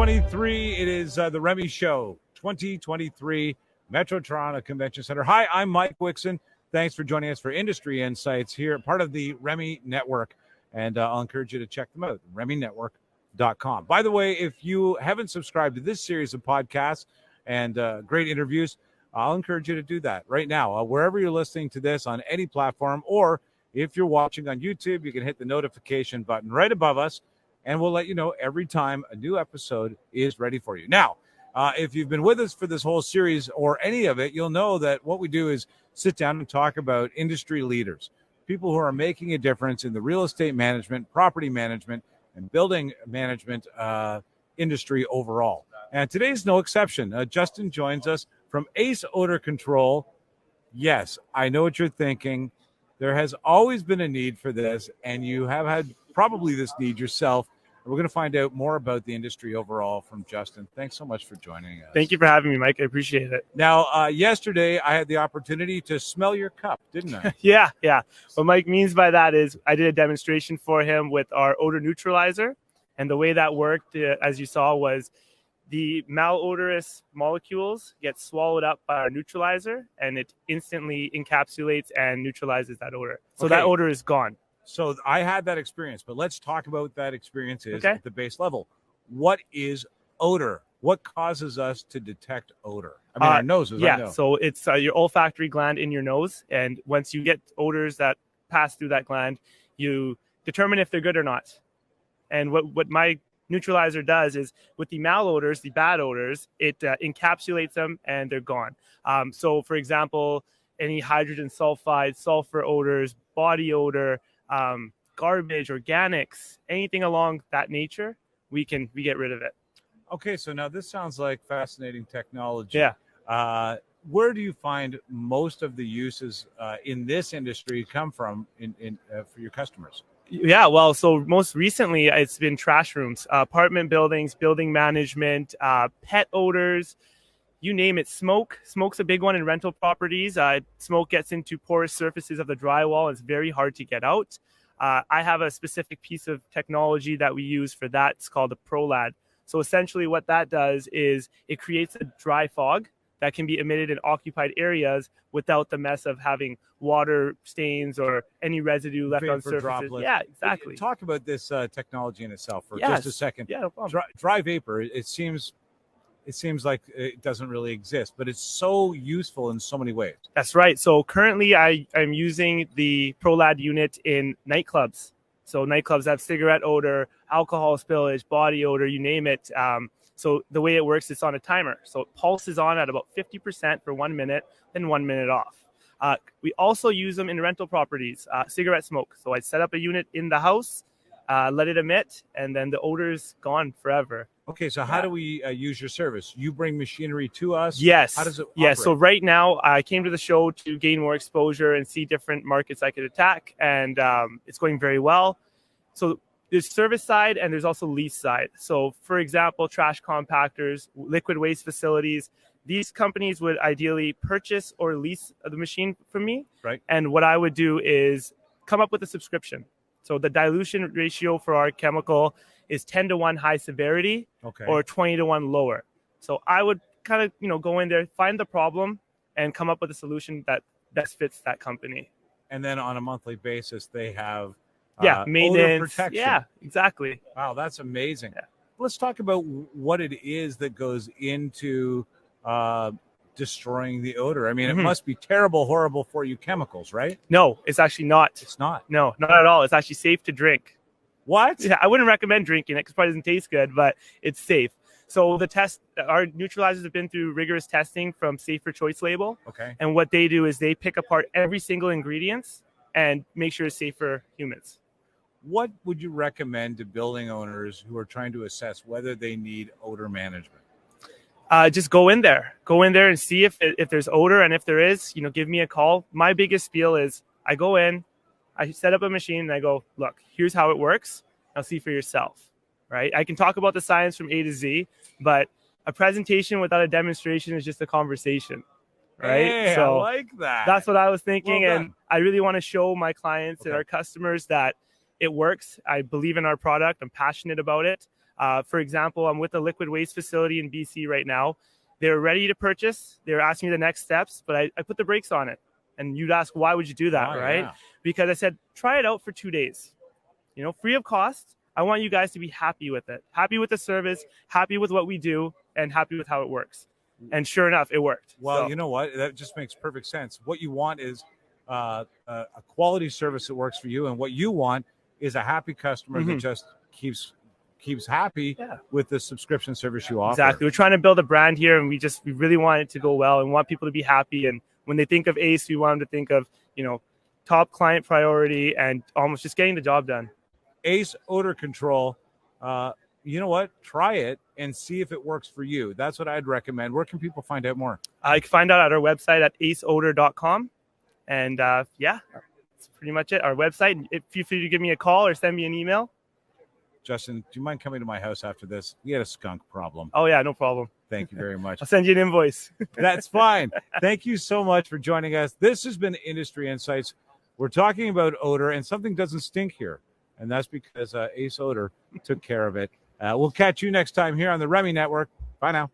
2023. It is uh, the REMI Show 2023 Metro Toronto Convention Center. Hi, I'm Mike Wixon. Thanks for joining us for Industry Insights here, part of the REMI Network. And uh, I'll encourage you to check them out, reminetwork.com. By the way, if you haven't subscribed to this series of podcasts and uh, great interviews, I'll encourage you to do that right now. Uh, wherever you're listening to this on any platform, or if you're watching on YouTube, you can hit the notification button right above us and we'll let you know every time a new episode is ready for you. Now, uh, if you've been with us for this whole series or any of it, you'll know that what we do is sit down and talk about industry leaders, people who are making a difference in the real estate management, property management, and building management uh, industry overall. And today's no exception. Uh, Justin joins us from Ace Odor Control. Yes, I know what you're thinking. There has always been a need for this, and you have had probably this need yourself. We're going to find out more about the industry overall from Justin. Thanks so much for joining us. Thank you for having me, Mike. I appreciate it. Now, uh, yesterday I had the opportunity to smell your cup, didn't I? yeah, yeah. What Mike means by that is I did a demonstration for him with our odor neutralizer. And the way that worked, uh, as you saw, was the malodorous molecules get swallowed up by our neutralizer and it instantly encapsulates and neutralizes that odor. So okay. that odor is gone. So I had that experience, but let's talk about that experience is okay. at the base level. What is odor? What causes us to detect odor? I mean, uh, our noses. Yeah, so it's uh, your olfactory gland in your nose, and once you get odors that pass through that gland, you determine if they're good or not. And what what my neutralizer does is with the malodors, the bad odors, it uh, encapsulates them and they're gone. Um, so, for example, any hydrogen sulfide, sulfur odors, body odor, um, garbage, organics, anything along that nature, we can we get rid of it. Okay, so now this sounds like fascinating technology. Yeah. Uh, where do you find most of the uses uh, in this industry come from in, in uh, for your customers? Yeah, well, so most recently it's been trash rooms, uh, apartment buildings, building management, uh, pet odors, you name it. Smoke, smoke's a big one in rental properties. Uh, smoke gets into porous surfaces of the drywall. It's very hard to get out. Uh, I have a specific piece of technology that we use for that. It's called a ProLad. So essentially, what that does is it creates a dry fog that can be emitted in occupied areas without the mess of having water stains or any residue left on surfaces. Droplets. Yeah, exactly. Talk about this uh, technology in itself for yes. just a second. Yeah, no dry, dry vapor. It seems it seems like it doesn't really exist, but it's so useful in so many ways. That's right. So currently, I am using the ProLad unit in nightclubs. So nightclubs have cigarette odor, alcohol spillage, body odor, you name it. Um, so the way it works, it's on a timer. So it pulses on at about 50% for one minute, then one minute off. Uh, we also use them in rental properties, uh, cigarette smoke. So I set up a unit in the house, uh, let it emit, and then the odor is gone forever. Okay, so how do we uh, use your service? You bring machinery to us. Yes. How does it? Yes. Yeah, so right now, I came to the show to gain more exposure and see different markets I could attack, and um, it's going very well. So there's service side and there's also lease side. So, for example, trash compactors, liquid waste facilities, these companies would ideally purchase or lease the machine from me. Right. And what I would do is come up with a subscription. So the dilution ratio for our chemical is 10 to 1 high severity okay. or 20 to 1 lower. So I would kind of, you know, go in there, find the problem and come up with a solution that best fits that company. And then on a monthly basis, they have yeah, uh, maintenance. protection. Yeah, exactly. Wow, that's amazing. Yeah. Let's talk about what it is that goes into uh, destroying the odor. I mean, mm-hmm. it must be terrible, horrible for you chemicals, right? No, it's actually not. It's not. No, not at all. It's actually safe to drink. What? Yeah, I wouldn't recommend drinking it because it probably doesn't taste good, but it's safe. So the test, our neutralizers have been through rigorous testing from Safer Choice label. Okay. And what they do is they pick apart every single ingredients and make sure it's safe for humans what would you recommend to building owners who are trying to assess whether they need odor management? Uh, just go in there, go in there and see if if there's odor, and if there is, you know, give me a call. My biggest spiel is I go in, I set up a machine, and I go, look, here's how it works. Now see for yourself, right? I can talk about the science from A to Z, but a presentation without a demonstration is just a conversation, right? Hey, so I like that. That's what I was thinking, well and I really want to show my clients okay. and our customers that it works. I believe in our product. I'm passionate about it. Uh, for example, I'm with a liquid waste facility in BC right now. They're ready to purchase. They're asking me the next steps, but I, I put the brakes on it. And you'd ask, why would you do that, Oh, right? yeah. Because I said, try it out for two days, you know, free of cost. I want you guys to be happy with it, happy with the service, happy with what we do, and happy with how it works. And sure enough, it worked. Well, So- you know what? That just makes perfect sense. What you want is uh, a, quality service that works for you, and what you want is a happy customer that Mhm. just keeps keeps happy Yeah. with the subscription service you offer. Exactly. We're trying to build a brand here, and we just we really want it to go well, and want people to be happy. And when they think of Ace, we want them to think of you know top client priority and almost just getting the job done. Ace odor control. Uh, you know what? Try it and see if it works for you. That's what I'd recommend. Where can people find out more? Uh, can find out at our website at aceodor.com, and uh, yeah, that's pretty much it. Our website. If feel free to give me a call or send me an email. Justin, do you mind coming to my house after this? We had a skunk problem. Oh yeah, no problem. Thank you very much. I'll send you an invoice. That's fine. Thank you so much for joining us. This has been Industry Insights. We're talking about odor, and something doesn't stink here, and that's because uh, Ace Odor took care of it. Uh, we'll catch you next time here on the REMI Network. Bye now.